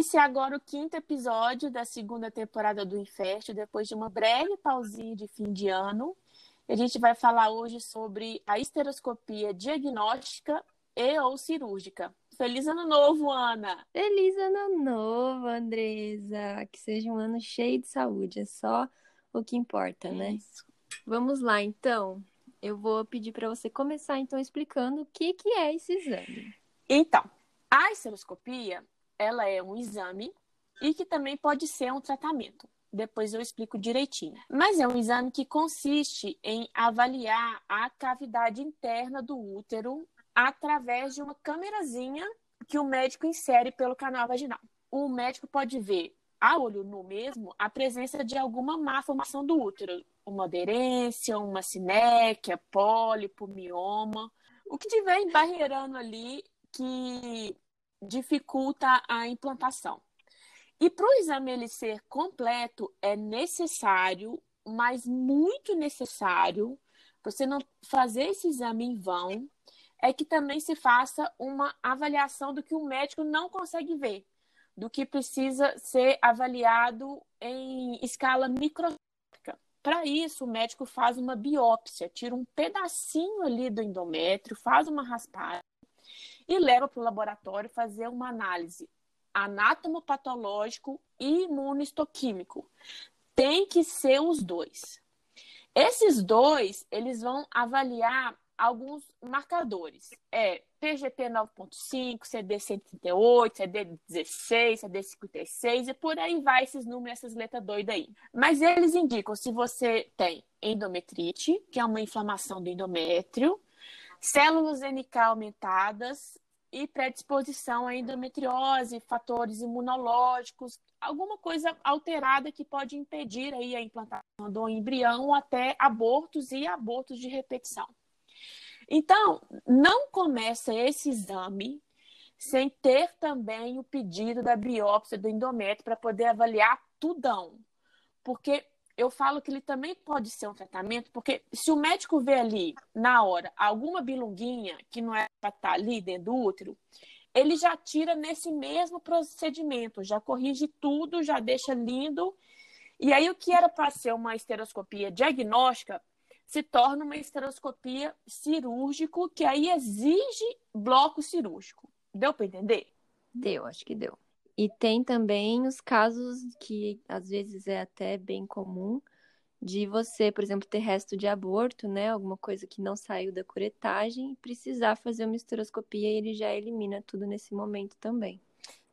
iniciar agora o quinto episódio da segunda temporada do Infest, depois de uma breve pausinha de fim de ano. A gente vai falar hoje sobre a esteroscopia diagnóstica e ou cirúrgica. Feliz ano novo, Ana! Feliz ano novo, Andresa! Que seja um ano cheio de saúde, é só o que importa, né? Isso. Vamos lá, então. Eu vou pedir para você começar, então, explicando o que, que é esse exame. Então, a esteroscopia, ela é um exame e que também pode ser um tratamento. Depois eu explico direitinho. Mas é um exame que consiste em avaliar a cavidade interna do útero através de uma câmerazinha que o médico insere pelo canal vaginal. O médico pode ver a olho nu mesmo a presença de alguma má formação do útero, uma aderência, uma sinéquia, pólipo, mioma, o que tiver embarreirando ali que dificulta a implantação. E para o exame ele ser completo, é necessário, mas muito necessário, você não fazer esse exame em vão, é que também se faça uma avaliação do que o médico não consegue ver, do que precisa ser avaliado em escala microscópica. Para isso, o médico faz uma biópsia, tira um pedacinho ali do endométrio, faz uma raspagem e leva para o laboratório fazer uma análise anatomopatológico e imunohistoquímico. Tem que ser os dois. Esses dois, eles vão avaliar alguns marcadores. É PGP 9.5, CD 138, CD 16, CD 56 e por aí vai esses números, essas letras doidas aí. Mas eles indicam se você tem endometrite, que é uma inflamação do endométrio, células NK aumentadas, e predisposição à endometriose, fatores imunológicos, alguma coisa alterada que pode impedir aí a implantação do embrião até abortos e abortos de repetição. Então, não começa esse exame sem ter também o pedido da biópsia do endométrio para poder avaliar tudão. Porque eu falo que ele também pode ser um tratamento, porque se o médico vê ali, na hora, alguma bilunguinha que não é para estar tá ali dentro do útero, ele já tira nesse mesmo procedimento, já corrige tudo, já deixa lindo. E aí, o que era para ser uma esteroscopia diagnóstica se torna uma esteroscopia cirúrgico, que aí exige bloco cirúrgico. Deu para entender? Deu, acho que deu. E tem também os casos que às vezes é até bem comum de você, por exemplo, ter resto de aborto, né? Alguma coisa que não saiu da curetagem e precisar fazer uma esteroscopia e ele já elimina tudo nesse momento também.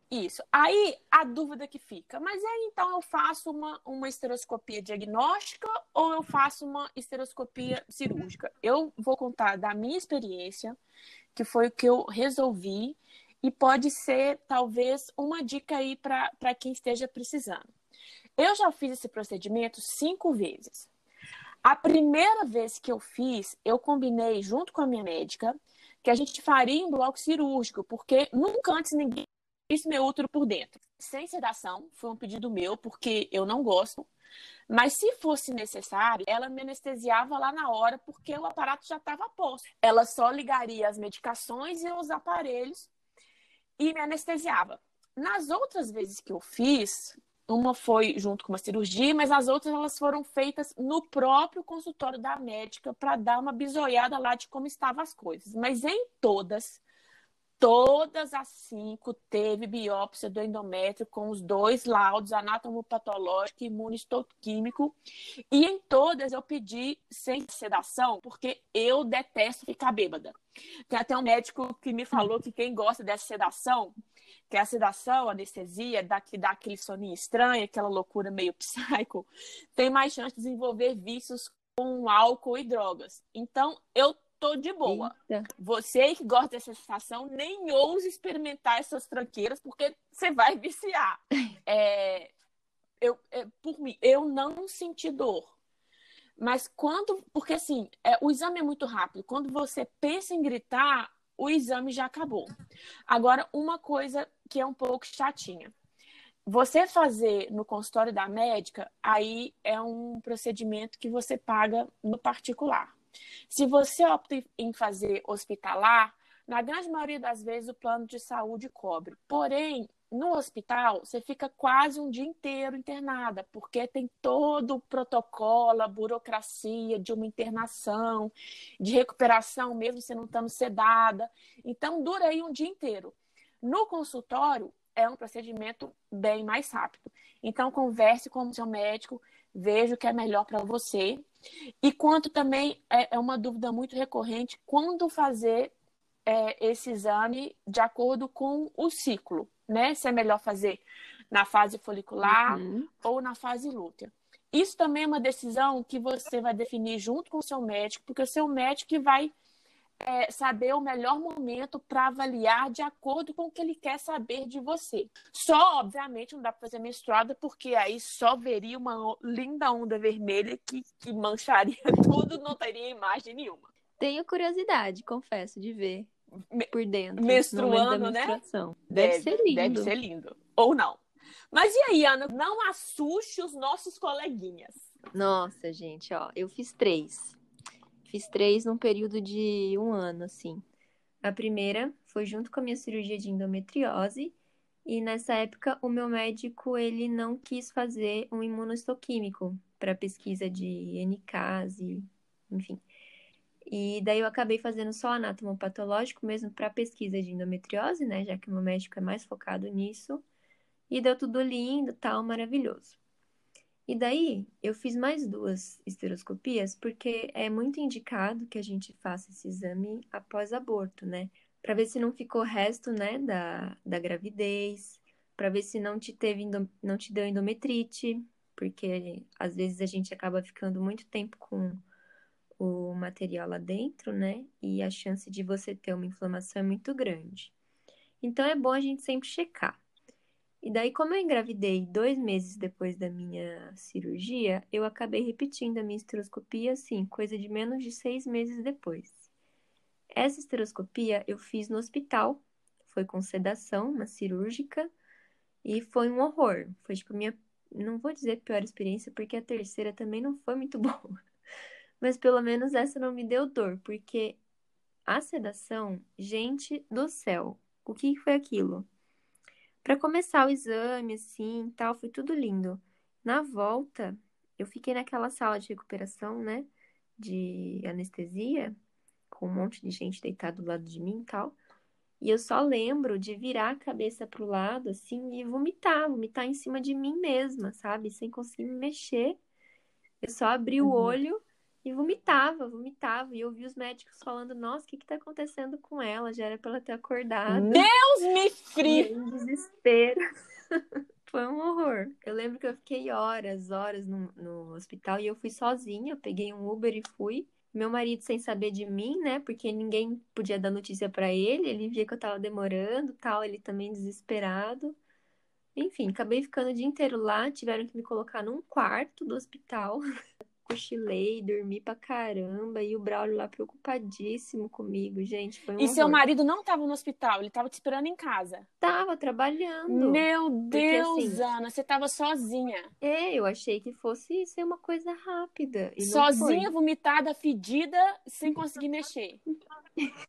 Isso. Aí a dúvida que fica, mas aí então eu faço uma, uma esteroscopia diagnóstica ou eu faço uma esteroscopia cirúrgica? Eu vou contar da minha experiência, que foi o que eu resolvi e pode ser talvez uma dica aí para quem esteja precisando. Eu já fiz esse procedimento cinco vezes. A primeira vez que eu fiz, eu combinei junto com a minha médica que a gente faria um bloco cirúrgico, porque nunca antes ninguém fez meu útero por dentro. Sem sedação, foi um pedido meu, porque eu não gosto. Mas se fosse necessário, ela me anestesiava lá na hora, porque o aparato já estava posto. Ela só ligaria as medicações e os aparelhos e me anestesiava. Nas outras vezes que eu fiz, uma foi junto com uma cirurgia, mas as outras elas foram feitas no próprio consultório da médica para dar uma bisoiada lá de como estavam as coisas. Mas em todas, todas as cinco teve biópsia do endométrio com os dois laudos, anatomopatológico e imunistoquímico. E em todas eu pedi sem sedação, porque eu detesto ficar bêbada. Tem até um médico que me falou que quem gosta dessa sedação, que é a sedação, a anestesia, dá, que dá aquele soninho estranho, aquela loucura meio psycho, tem mais chance de desenvolver vícios com álcool e drogas. Então, eu tô de boa. Eita. Você que gosta dessa sensação, nem ouse experimentar essas tranqueiras, porque você vai viciar. É, eu, é, por mim, eu não senti dor. Mas quando. Porque assim, é, o exame é muito rápido. Quando você pensa em gritar, o exame já acabou. Agora, uma coisa que é um pouco chatinha. Você fazer no consultório da médica, aí é um procedimento que você paga no particular. Se você opta em fazer hospitalar, na grande maioria das vezes o plano de saúde cobre. Porém, no hospital, você fica quase um dia inteiro internada, porque tem todo o protocolo, a burocracia de uma internação, de recuperação, mesmo você não estando sedada. Então, dura aí um dia inteiro. No consultório, é um procedimento bem mais rápido. Então, converse com o seu médico, veja o que é melhor para você. E quanto também é, é uma dúvida muito recorrente, quando fazer é, esse exame de acordo com o ciclo, né? Se é melhor fazer na fase folicular uhum. ou na fase lútea. Isso também é uma decisão que você vai definir junto com o seu médico, porque o seu médico vai é, saber o melhor momento para avaliar de acordo com o que ele quer saber de você. Só, obviamente, não dá para fazer menstruada, porque aí só veria uma linda onda vermelha que, que mancharia tudo, não teria imagem nenhuma. Tenho curiosidade, confesso, de ver por dentro. Menstruando, né? Deve, deve, ser lindo. Deve ser lindo. Ou não. Mas e aí, Ana? Não assuste os nossos coleguinhas. Nossa, gente, ó, eu fiz três. Fiz três num período de um ano, assim. A primeira foi junto com a minha cirurgia de endometriose. E nessa época, o meu médico, ele não quis fazer um imunohistoquímico para pesquisa de NCase, enfim. E daí eu acabei fazendo só anatomopatológico mesmo para pesquisa de endometriose, né? Já que o meu médico é mais focado nisso. E deu tudo lindo, tal, maravilhoso. E daí eu fiz mais duas esteroscopias, porque é muito indicado que a gente faça esse exame após aborto, né? Para ver se não ficou resto, né, da, da gravidez, para ver se não te teve não te deu endometrite, porque às vezes a gente acaba ficando muito tempo com o material lá dentro, né? E a chance de você ter uma inflamação é muito grande. Então é bom a gente sempre checar. E daí, como eu engravidei dois meses depois da minha cirurgia, eu acabei repetindo a minha esteroscopia, assim, coisa de menos de seis meses depois. Essa esteroscopia eu fiz no hospital, foi com sedação, uma cirúrgica, e foi um horror. Foi tipo minha, não vou dizer pior experiência, porque a terceira também não foi muito boa. Mas pelo menos essa não me deu dor, porque a sedação, gente do céu, o que foi aquilo? Para começar o exame, assim, tal, foi tudo lindo. Na volta, eu fiquei naquela sala de recuperação, né, de anestesia, com um monte de gente deitada do lado de mim e tal. E eu só lembro de virar a cabeça pro lado, assim, e vomitar, vomitar em cima de mim mesma, sabe? Sem conseguir me mexer. Eu só abri uhum. o olho e vomitava, vomitava. E eu vi os médicos falando: Nossa, o que, que tá acontecendo com ela? Já era pra ela ter acordado. Deus me frie! Um desespero. Foi um horror. Eu lembro que eu fiquei horas, horas no, no hospital e eu fui sozinha. Eu peguei um Uber e fui. Meu marido sem saber de mim, né? Porque ninguém podia dar notícia para ele. Ele via que eu tava demorando, tal. Ele também desesperado. Enfim, acabei ficando o dia inteiro lá. Tiveram que me colocar num quarto do hospital. cochilei, dormi pra caramba, e o Braulio lá preocupadíssimo comigo, gente. Foi um e horror. seu marido não tava no hospital, ele tava te esperando em casa. Tava trabalhando. Meu Deus, Porque, assim, Ana, você tava sozinha. É, eu achei que fosse ser uma coisa rápida. sozinha, vomitada, fedida, sem conseguir mexer.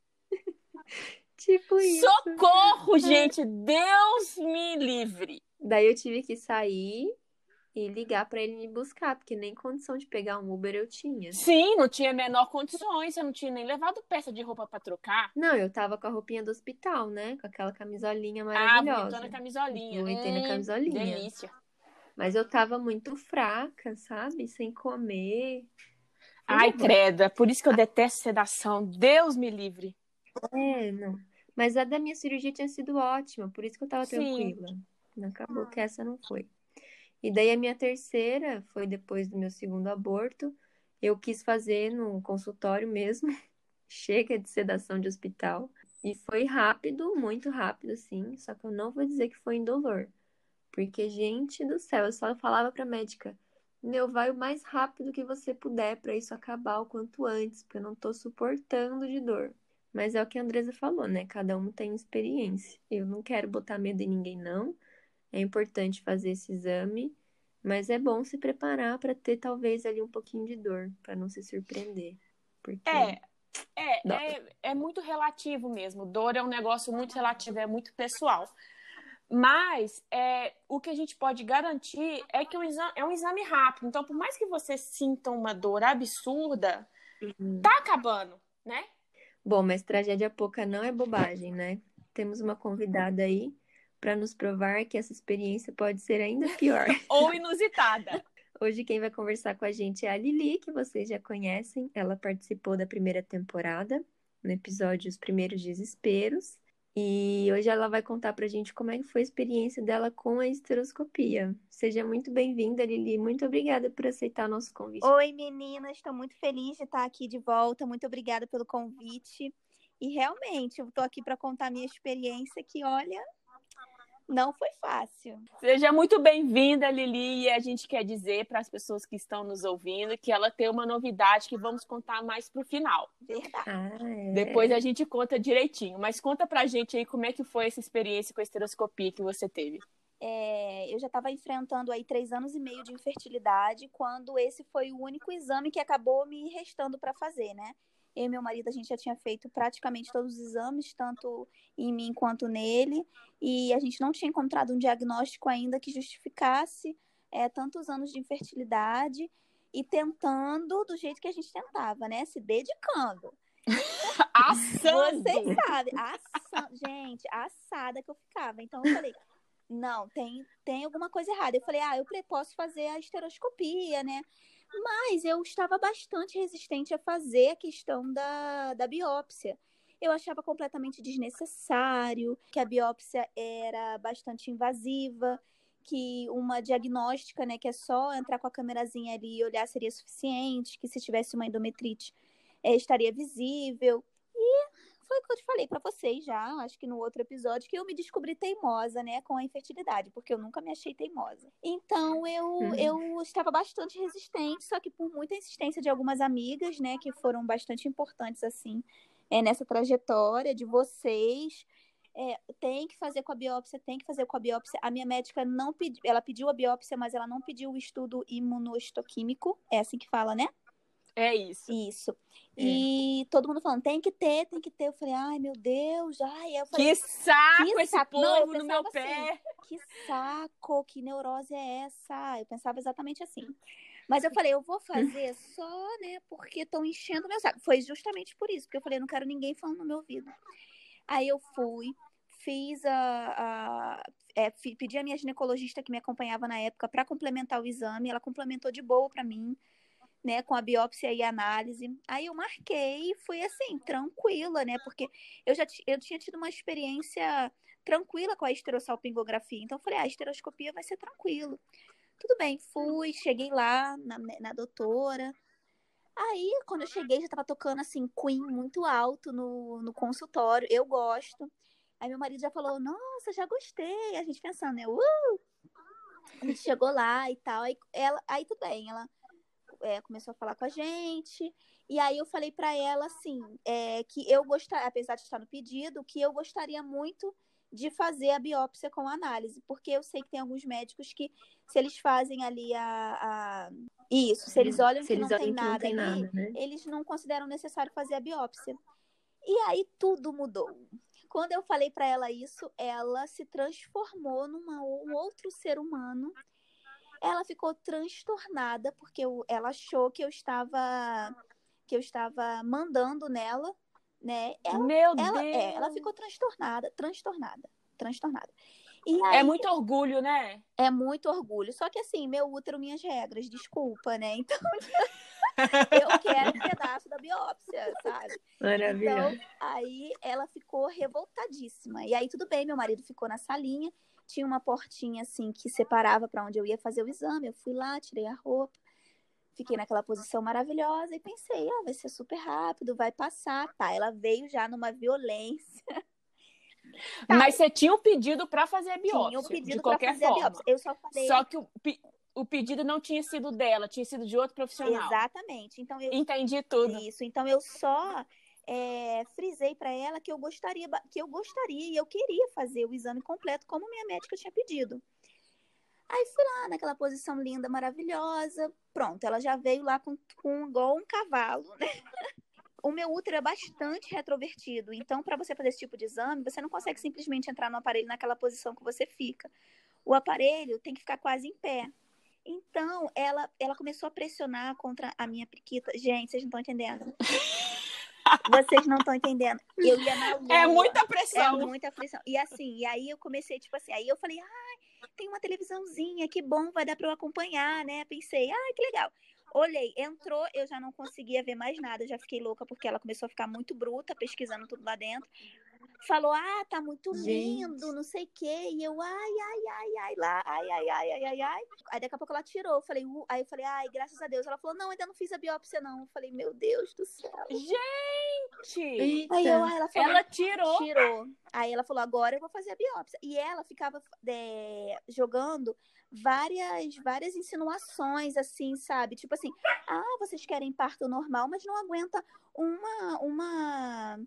tipo isso. Socorro, gente! Deus me livre! Daí eu tive que sair e ligar para ele me buscar, porque nem condição de pegar um Uber eu tinha. Sim, não tinha menor condições, eu não tinha nem levado peça de roupa para trocar. Não, eu tava com a roupinha do hospital, né? Com aquela camisolinha maravilhosa. Ah, na camisolinha. Hum, na camisolinha. Delícia. Mas eu tava muito fraca, sabe? Sem comer. Ai, creda, por isso que eu detesto sedação. Deus me livre. É, não. Mas a da minha cirurgia tinha sido ótima, por isso que eu tava Sim. tranquila. Acabou que essa não foi. E daí a minha terceira foi depois do meu segundo aborto. Eu quis fazer no consultório mesmo. Chega de sedação de hospital. E foi rápido, muito rápido, assim. Só que eu não vou dizer que foi indolor. Porque, gente do céu, eu só falava pra médica: Meu, vai o mais rápido que você puder para isso acabar o quanto antes, porque eu não tô suportando de dor. Mas é o que a Andresa falou, né? Cada um tem experiência. Eu não quero botar medo em ninguém, não. É importante fazer esse exame, mas é bom se preparar para ter talvez ali um pouquinho de dor, para não se surpreender. Porque é, é, é, é muito relativo mesmo. Dor é um negócio muito relativo, é muito pessoal. Mas é, o que a gente pode garantir é que é um, exame, é um exame rápido. Então, por mais que você sinta uma dor absurda, uhum. tá acabando, né? Bom, mas tragédia pouca não é bobagem, né? Temos uma convidada aí para nos provar que essa experiência pode ser ainda pior. Ou inusitada. Hoje quem vai conversar com a gente é a Lili, que vocês já conhecem. Ela participou da primeira temporada, no episódio Os Primeiros Desesperos. E hoje ela vai contar pra gente como é que foi a experiência dela com a esteroscopia. Seja muito bem-vinda, Lili. Muito obrigada por aceitar o nosso convite. Oi, meninas. Estou muito feliz de estar aqui de volta. Muito obrigada pelo convite. E realmente, eu estou aqui para contar a minha experiência que, olha, não foi fácil. Seja muito bem-vinda, Lili. E a gente quer dizer para as pessoas que estão nos ouvindo que ela tem uma novidade que vamos contar mais para o final. Verdade. Ah, é. Depois a gente conta direitinho. Mas conta para a gente aí como é que foi essa experiência com a esteroscopia que você teve. É, eu já estava enfrentando aí três anos e meio de infertilidade, quando esse foi o único exame que acabou me restando para fazer, né? Eu e meu marido, a gente já tinha feito praticamente todos os exames, tanto em mim quanto nele, e a gente não tinha encontrado um diagnóstico ainda que justificasse é, tantos anos de infertilidade e tentando do jeito que a gente tentava, né? Se dedicando. Assando! Vocês sabem, assando. gente, assada que eu ficava. Então eu falei, não, tem, tem alguma coisa errada. Eu falei, ah, eu posso fazer a esteroscopia, né? Mas eu estava bastante resistente a fazer a questão da, da biópsia. Eu achava completamente desnecessário, que a biópsia era bastante invasiva, que uma diagnóstica, né, que é só entrar com a câmerazinha ali e olhar seria suficiente, que se tivesse uma endometrite é, estaria visível. Foi o que eu te falei para vocês já, acho que no outro episódio, que eu me descobri teimosa, né, com a infertilidade, porque eu nunca me achei teimosa. Então eu, uhum. eu estava bastante resistente, só que por muita insistência de algumas amigas, né, que foram bastante importantes assim, é, nessa trajetória de vocês, é, tem que fazer com a biópsia, tem que fazer com a biópsia. A minha médica não pediu, ela pediu a biópsia, mas ela não pediu o estudo imunohistoquímico, é assim que fala, né? É isso. Isso. É. E todo mundo falando, tem que ter, tem que ter. Eu falei, ai, meu Deus, ai. Eu falei, que saco que esse saco. povo Não, no meu assim, pé. Que saco, que neurose é essa? Eu pensava exatamente assim. Mas eu falei, eu vou fazer só, né, porque estão enchendo meu saco. Foi justamente por isso, porque eu falei, eu não quero ninguém falando no meu ouvido. Aí eu fui, fiz a. a é, pedi a minha ginecologista que me acompanhava na época para complementar o exame. Ela complementou de boa para mim né, com a biópsia e análise. Aí eu marquei e fui assim, tranquila, né? Porque eu já eu tinha tido uma experiência tranquila com a esterossalpingografia. Então eu falei, ah, a esteroscopia vai ser tranquilo. Tudo bem, fui, cheguei lá na, na doutora. Aí, quando eu cheguei, já estava tocando assim, Queen muito alto no, no consultório. Eu gosto. Aí meu marido já falou, nossa, já gostei. A gente pensando, né? Uh! A gente chegou lá e tal. Aí, ela, aí tudo bem, ela é, começou a falar com a gente. E aí eu falei para ela assim, é, que eu gostaria, apesar de estar no pedido, que eu gostaria muito de fazer a biópsia com análise, porque eu sei que tem alguns médicos que, se eles fazem ali a. a... Isso, se eles olham se que, eles não, tem nada não tem nada, ali, né? eles não consideram necessário fazer a biópsia. E aí tudo mudou. Quando eu falei para ela isso, ela se transformou num um outro ser humano ela ficou transtornada porque eu, ela achou que eu estava que eu estava mandando nela, né? Ela, Meu ela, Deus! É, ela ficou transtornada, transtornada, transtornada. É aí, é muito orgulho, né? É muito orgulho. Só que assim, meu útero, minhas regras, desculpa, né? Então, eu quero um pedaço da biópsia, sabe? Maravilha. Então, aí ela ficou revoltadíssima. E aí, tudo bem, meu marido ficou na salinha tinha uma portinha assim que separava para onde eu ia fazer o exame. Eu fui lá, tirei a roupa, fiquei naquela posição maravilhosa e pensei, ah, vai ser super rápido, vai passar. Tá, ela veio já numa violência. Tá. Mas você tinha um pedido para fazer a biópsia. Tinha um pedido de qualquer fazer forma. A biópsia. Eu só falei. Só que o, o pedido não tinha sido dela, tinha sido de outro profissional. Exatamente. Então eu entendi tudo. Isso. Então eu só é, frisei para ela que eu gostaria que eu gostaria e eu queria fazer o exame completo como minha médica tinha pedido. Aí fui lá naquela posição linda, maravilhosa. Pronto, ela já veio lá com, com igual um cavalo, né? o meu útero é bastante retrovertido. Então, para você fazer esse tipo de exame, você não consegue simplesmente entrar no aparelho naquela posição que você fica. O aparelho tem que ficar quase em pé. Então, ela, ela começou a pressionar contra a minha priquita. Gente, vocês não estão entendendo. Vocês não estão entendendo. Eu ia na lua. É muita pressão. É muita pressão. E assim, e aí eu comecei, tipo assim, aí eu falei, ai, tem uma televisãozinha, que bom, vai dar para eu acompanhar, né? Pensei, ai, que legal. Olhei, entrou, eu já não conseguia ver mais nada, já fiquei louca porque ela começou a ficar muito bruta, pesquisando tudo lá dentro. Falou, ah, tá muito lindo, Gente. não sei o quê. E eu, ai, ai, ai, ai, lá, ai, ai, ai, ai, ai, ai. Aí daqui a pouco ela tirou. Eu falei, uh, aí eu falei, ai, graças a Deus. Ela falou, não, ainda não fiz a biópsia, não. Eu falei, meu Deus do céu. Gente! Eita. Aí eu, ela falou, Ela tirou. tirou. Aí ela falou, agora eu vou fazer a biópsia. E ela ficava é, jogando várias, várias insinuações, assim, sabe? Tipo assim, ah, vocês querem parto normal, mas não aguenta uma, uma,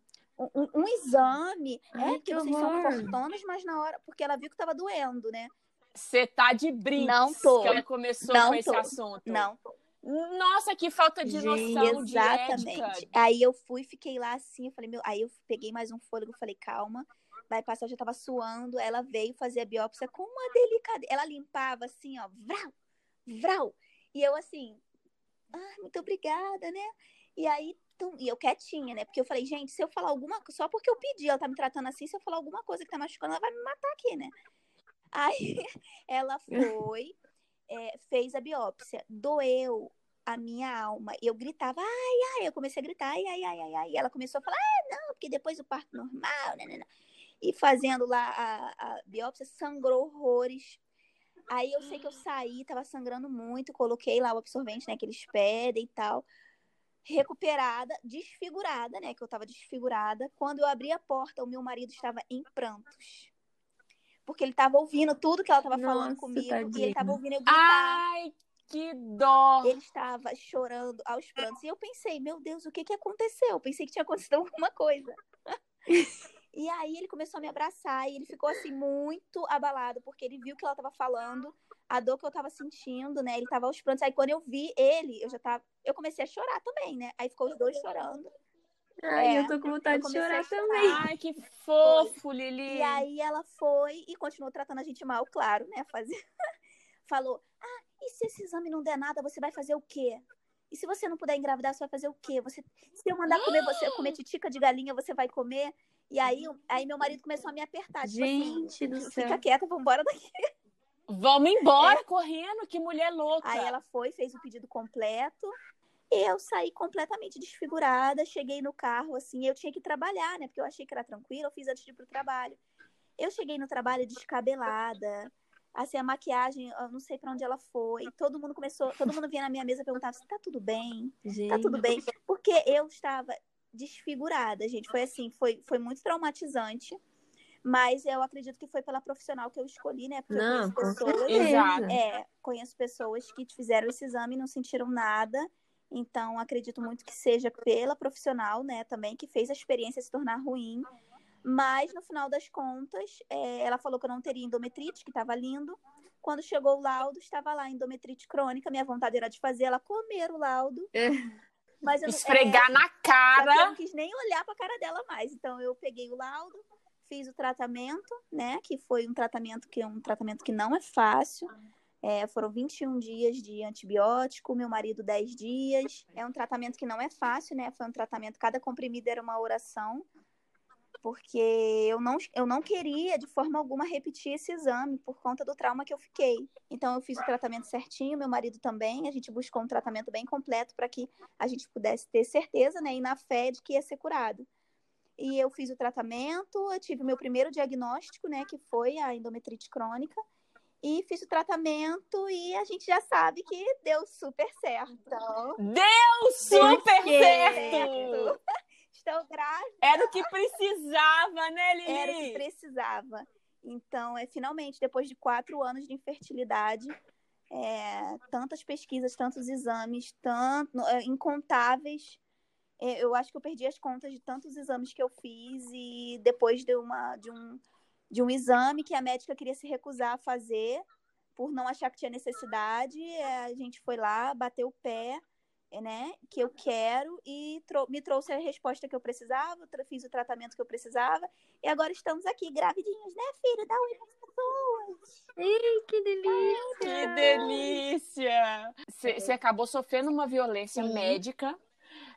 um, um exame. Ai, é, que porque vocês são horror. fortonas, mas na hora, porque ela viu que tava doendo, né? Você tá de brinco. Não tô. Que ela começou Não com esse tô. assunto. Não, Nossa, que falta de Gente, noção de Exatamente. ética. Aí eu fui, fiquei lá assim, eu falei, meu, aí eu peguei mais um fôlego, falei, calma, vai passar, eu já tava suando, ela veio fazer a biópsia com uma delicadeza. Ela limpava assim, ó, vrau, vrau. E eu assim, ah, muito obrigada, né? E aí, tum, e eu quietinha, né? Porque eu falei, gente, se eu falar alguma só porque eu pedi, ela tá me tratando assim, se eu falar alguma coisa que tá machucando, ela vai me matar aqui, né? Aí ela foi, é, fez a biópsia, doeu a minha alma. Eu gritava, ai, ai, eu comecei a gritar, ai, ai, ai, ai, ai. E ela começou a falar, ah, não, porque depois do parto normal, né, né, né. E fazendo lá a, a biópsia, sangrou horrores. Aí eu sei que eu saí, tava sangrando muito, coloquei lá o absorvente, né, que eles pedem e tal. Recuperada, desfigurada, né, que eu tava desfigurada. Quando eu abri a porta, o meu marido estava em prantos. Porque ele tava ouvindo tudo que ela tava falando comigo. E ele tava ouvindo eu gritar. Ai, que dó. Ele estava chorando aos prantos. E eu pensei, meu Deus, o que que aconteceu? Eu pensei que tinha acontecido alguma coisa. E aí ele começou a me abraçar e ele ficou assim muito abalado, porque ele viu que ela estava falando, a dor que eu estava sentindo, né? Ele estava aos prantos. Aí quando eu vi ele, eu já tava, eu comecei a chorar também, né? Aí ficou os dois chorando. Ai, É, eu tô com vontade de chorar chorar. também. Ai, que fofo, Lili. E aí ela foi e continuou tratando a gente mal, claro, né? Fazer... Falou: "Ah, e se esse exame não der nada, você vai fazer o quê?" E se você não puder engravidar, você vai fazer o quê? Você, se eu mandar comer você comer titica de galinha, você vai comer? E aí, aí meu marido começou a me apertar. Tipo Gente assim, do fica céu. quieta, vamos embora daqui. Vamos embora correndo, que mulher louca. Aí ela foi, fez o pedido completo. E eu saí completamente desfigurada. Cheguei no carro, assim, eu tinha que trabalhar, né? Porque eu achei que era tranquilo, eu fiz antes de ir pro trabalho. Eu cheguei no trabalho descabelada. Assim, a maquiagem, eu não sei pra onde ela foi. Todo mundo começou, todo mundo vinha na minha mesa e perguntava se tá tudo bem, Gente. tá tudo bem. Porque eu estava desfigurada, gente. Foi assim, foi, foi muito traumatizante. Mas eu acredito que foi pela profissional que eu escolhi, né? Porque Não, eu conheço pessoas. Exato. É, conheço pessoas que fizeram esse exame e não sentiram nada. Então, acredito muito que seja pela profissional, né, também, que fez a experiência se tornar ruim. Mas, no final das contas, é, ela falou que eu não teria endometrite, que estava lindo. Quando chegou o laudo, estava lá, endometrite crônica. Minha vontade era de fazer ela comer o laudo. É. Mas eu não, Esfregar na é, só que eu cara. não quis nem olhar para a cara dela mais. Então, eu peguei o laudo, fiz o tratamento, né, que foi um tratamento que, um tratamento que não é fácil. É, foram 21 dias de antibiótico, meu marido 10 dias. É um tratamento que não é fácil, né? Foi um tratamento, cada comprimido era uma oração, porque eu não, eu não queria de forma alguma repetir esse exame por conta do trauma que eu fiquei. Então eu fiz o tratamento certinho, meu marido também. A gente buscou um tratamento bem completo para que a gente pudesse ter certeza, né? E na fé de que ia ser curado. E eu fiz o tratamento, eu tive o meu primeiro diagnóstico, né? Que foi a endometrite crônica e fiz o tratamento e a gente já sabe que deu super certo. Então, Deu super quê? certo. Estou grávida, Era o que precisava, né, Lili? era o que precisava. Então, é finalmente, depois de quatro anos de infertilidade, é, tantas pesquisas, tantos exames, tanto, é, incontáveis. É, eu acho que eu perdi as contas de tantos exames que eu fiz e depois de, uma, de, um, de um exame que a médica queria se recusar a fazer por não achar que tinha necessidade, é, a gente foi lá, bateu o pé né, que eu quero e trou me trouxe a resposta que eu precisava, fiz o tratamento que eu precisava e agora estamos aqui gravidinhos, né, filho? Dá oi pras pessoas. Ei, que delícia! Que delícia! Você acabou sofrendo uma violência Sim. médica,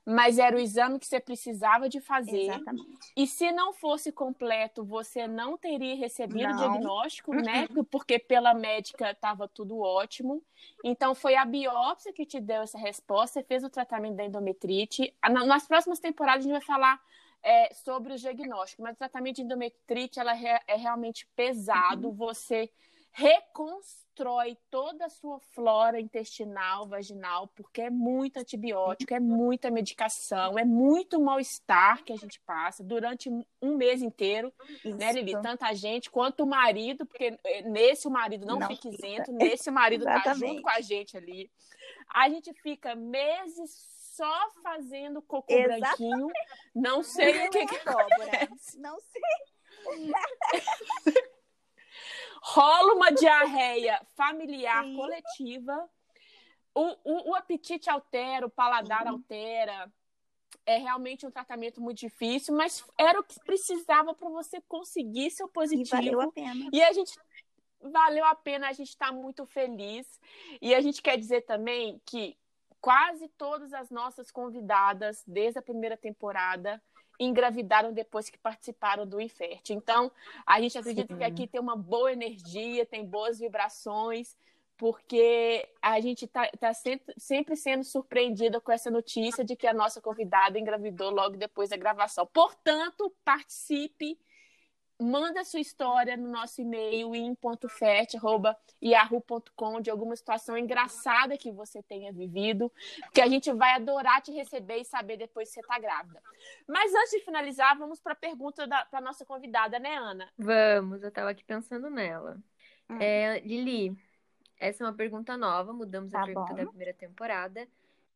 mas era o exame que você precisava de fazer. Exatamente. E se não fosse completo, você não teria recebido o diagnóstico, né? Porque pela médica estava tudo ótimo. Então foi a biópsia que te deu essa resposta, você fez o tratamento da endometrite. Ah, na- Nas próximas temporadas a gente vai falar é, sobre o diagnóstico, mas o tratamento de endometrite ela é realmente pesado. Você reconstrói toda a sua flora intestinal, vaginal, porque é muito antibiótico, é muita medicação, é muito mal-estar que a gente passa durante um mês inteiro, né, Lili? Isso. Tanto a gente quanto o marido, porque eh, nesse o marido não, Não fica fica. isento, nesse o marido tá Exatamente. junto com a gente ali. A gente fica meses só fazendo cocô Exatamente. branquinho, não sei o que, que Abóbora. acontece. Não sei. rola uma diarreia familiar Sim. coletiva, o, o, o apetite altera, o paladar altera. É realmente um tratamento muito difícil, mas era o que precisava para você conseguir seu E positivo. valeu a pena. E a gente valeu a pena, a gente está muito feliz. E a gente quer dizer também que quase todas as nossas convidadas, desde a primeira temporada, engravidaram depois que participaram do Inferte. Então, a gente acredita Sim. que aqui tem uma boa energia, tem boas vibrações, porque a gente está tá sempre, sempre sendo surpreendida com essa notícia de que a nossa convidada engravidou logo depois da gravação. Portanto, participe, manda sua história no nosso e-mail in.fert.yahoo.com de alguma situação engraçada que você tenha vivido, que a gente vai adorar te receber e saber depois se você está grávida. Mas antes de finalizar, vamos para a pergunta da pra nossa convidada, né, Ana? Vamos, eu tava aqui pensando nela. Hum. É, Lili, essa é uma pergunta nova, mudamos a Tá pergunta bom. da primeira temporada.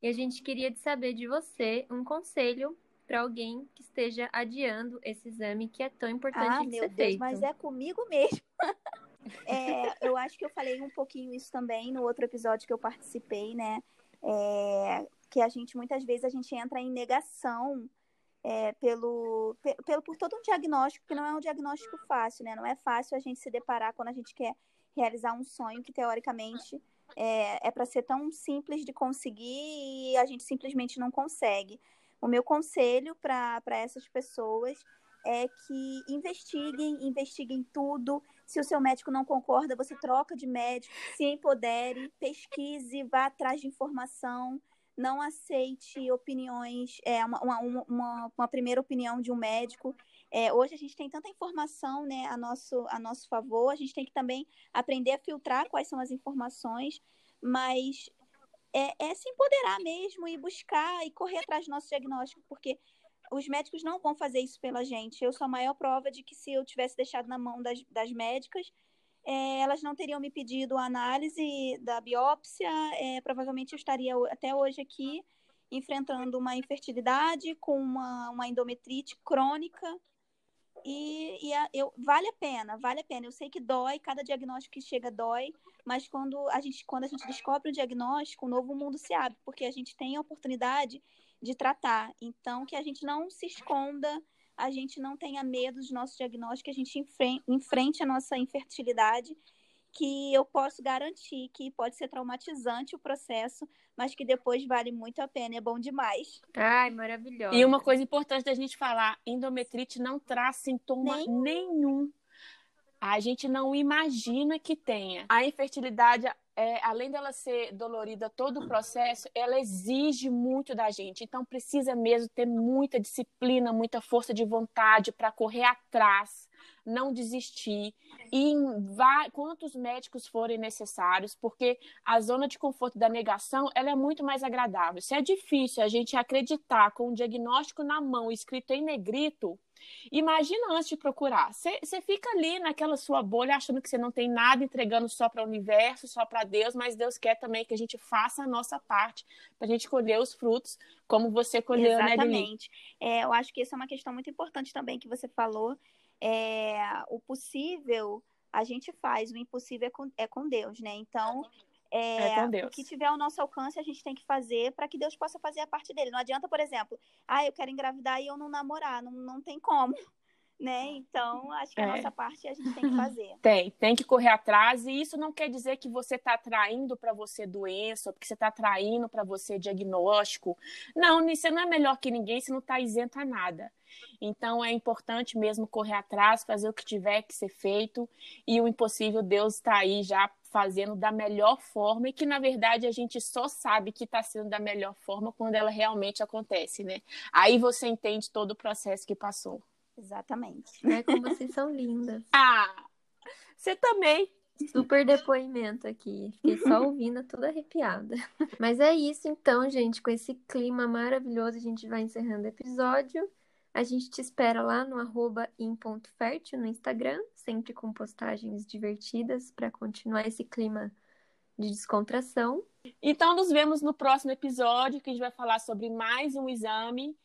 E a gente queria saber de você um conselho para alguém que esteja adiando esse exame que é tão importante Ah, de meu ser Deus, feito. mas é comigo mesmo. É, eu acho que eu falei um pouquinho isso também no outro episódio que eu participei, né? É, que a gente, muitas vezes, a gente entra em negação é, pelo, pe- pelo, por todo um diagnóstico, que não é um diagnóstico fácil, né? Não é fácil a gente se deparar quando a gente quer realizar um sonho que, teoricamente, é, é para ser tão simples de conseguir e a gente simplesmente não consegue. O meu conselho para essas pessoas é que investiguem, investiguem tudo. Se o seu médico não concorda, você troca de médico, se empodere, pesquise, vá atrás de informação, não aceite opiniões, é, uma, uma, uma, uma primeira opinião de um médico. É, hoje a gente tem tanta informação né, a, nosso, a nosso favor, a gente tem que também aprender a filtrar quais são as informações, mas é, é se empoderar mesmo e buscar e correr atrás do nosso diagnóstico, porque os médicos não vão fazer isso pela gente. Eu sou a maior prova de que se eu tivesse deixado na mão das, das médicas, é, elas não teriam me pedido a análise da biópsia. É, provavelmente eu estaria até hoje aqui enfrentando uma infertilidade com uma, uma endometrite crônica. E, e a, eu, vale a pena, vale a pena. Eu sei que dói, cada diagnóstico que chega dói, mas quando a gente, quando a gente descobre o diagnóstico, um novo mundo se abre, porque a gente tem a oportunidade de tratar. Então, que a gente não se esconda, a gente não tenha medo do nosso diagnóstico, que a gente enfrente, enfrente a nossa infertilidade, que eu posso garantir que pode ser traumatizante o processo, mas que depois vale muito a pena, é bom demais. Ai, maravilhosa. E uma coisa importante da gente falar: endometrite não traz sintoma Nenhum. nenhum. A gente não imagina que tenha. A infertilidade, é, além dela ser dolorida todo o processo, ela exige muito da gente. Então precisa mesmo ter muita disciplina, muita força de vontade para correr atrás, não desistir. E quantos médicos forem necessários, porque a zona de conforto da negação ela é muito mais agradável. Se é difícil a gente acreditar com um diagnóstico na mão escrito em negrito, imagina antes de procurar. Você fica ali naquela sua bolha achando que você não tem nada, entregando só para o universo, só para Deus, mas Deus quer também que a gente faça a nossa parte para a gente colher os frutos, como você colheu, né, Lili? Exatamente. É, eu acho que isso é uma questão muito importante também que você falou. É, o possível a gente faz, o impossível é com, é com Deus, né? Então, É, É. O que tiver ao nosso alcance, a gente tem que fazer para que Deus possa fazer a parte dele. Não adianta, por exemplo, ah, eu quero engravidar e eu não namorar. Não, não tem como. Né? Então, acho que a É. nossa parte a gente tem que fazer. Tem, tem que correr atrás, e isso não quer dizer que você está atraindo para você doença, ou que você está atraindo para você diagnóstico. Não, você não é melhor que ninguém, você não está isento a nada. Então é importante mesmo correr atrás, fazer o que tiver que ser feito, e o impossível Deus está aí já fazendo da melhor forma, e que na verdade a gente só sabe que está sendo da melhor forma quando ela realmente acontece, né? Aí você entende todo o processo que passou. Exatamente. É como vocês são lindas. Ah, você também. Super depoimento aqui. Fiquei só ouvindo, toda arrepiada. Mas é isso então, gente. Com esse clima maravilhoso, a gente vai encerrando o episódio. A gente te espera lá no arroba no Instagram, sempre com postagens divertidas para continuar esse clima de descontração. Então, nos vemos no próximo episódio, que a gente vai falar sobre mais um exame.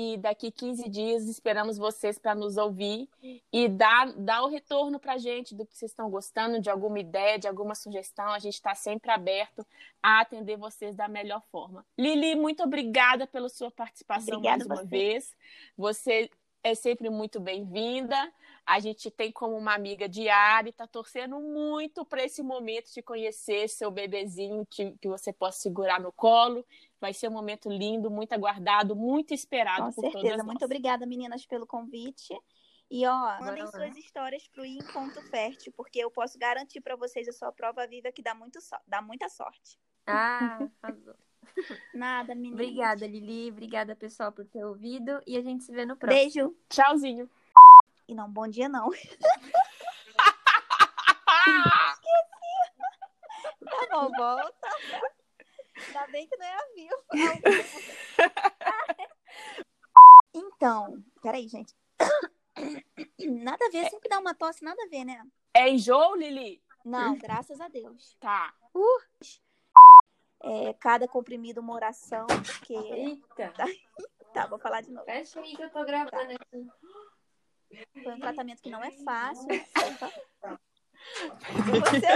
E daqui 15 dias esperamos vocês para nos ouvir e dar, dar o retorno para a gente do que vocês estão gostando, de alguma ideia, de alguma sugestão. A gente está sempre aberto a atender vocês da melhor forma. Lili, muito obrigada pela sua participação Obrigada mais uma você. vez. Você é sempre muito bem-vinda. A gente tem como uma amiga diária e está torcendo muito para esse momento de conhecer seu bebezinho que, que você possa segurar no colo. Vai ser um momento lindo, muito aguardado, muito esperado Com por certeza. todas Muito obrigada, meninas, pelo convite. E, ó, mandem suas histórias pro Ponto Fértil, porque eu posso garantir para vocês, a prova viva que dá, muito so- dá muita sorte. Ah, arrasou. Nada, meninas. Obrigada, Lili. Obrigada, pessoal, por ter ouvido. E a gente se vê no próximo. Beijo. Tchauzinho. E não, bom dia não. Tá bom, volta. Ainda bem que não é a vivo. Então, peraí, gente. Nada a ver, sempre dá uma tosse, nada a ver, né? É enjoo, Lili? Não, graças a Deus. Tá. É, cada comprimido uma oração, porque. Eita. Tá, vou falar de novo. Fecha aí que eu tô gravando aqui. Foi um tratamento que não é fácil. Você,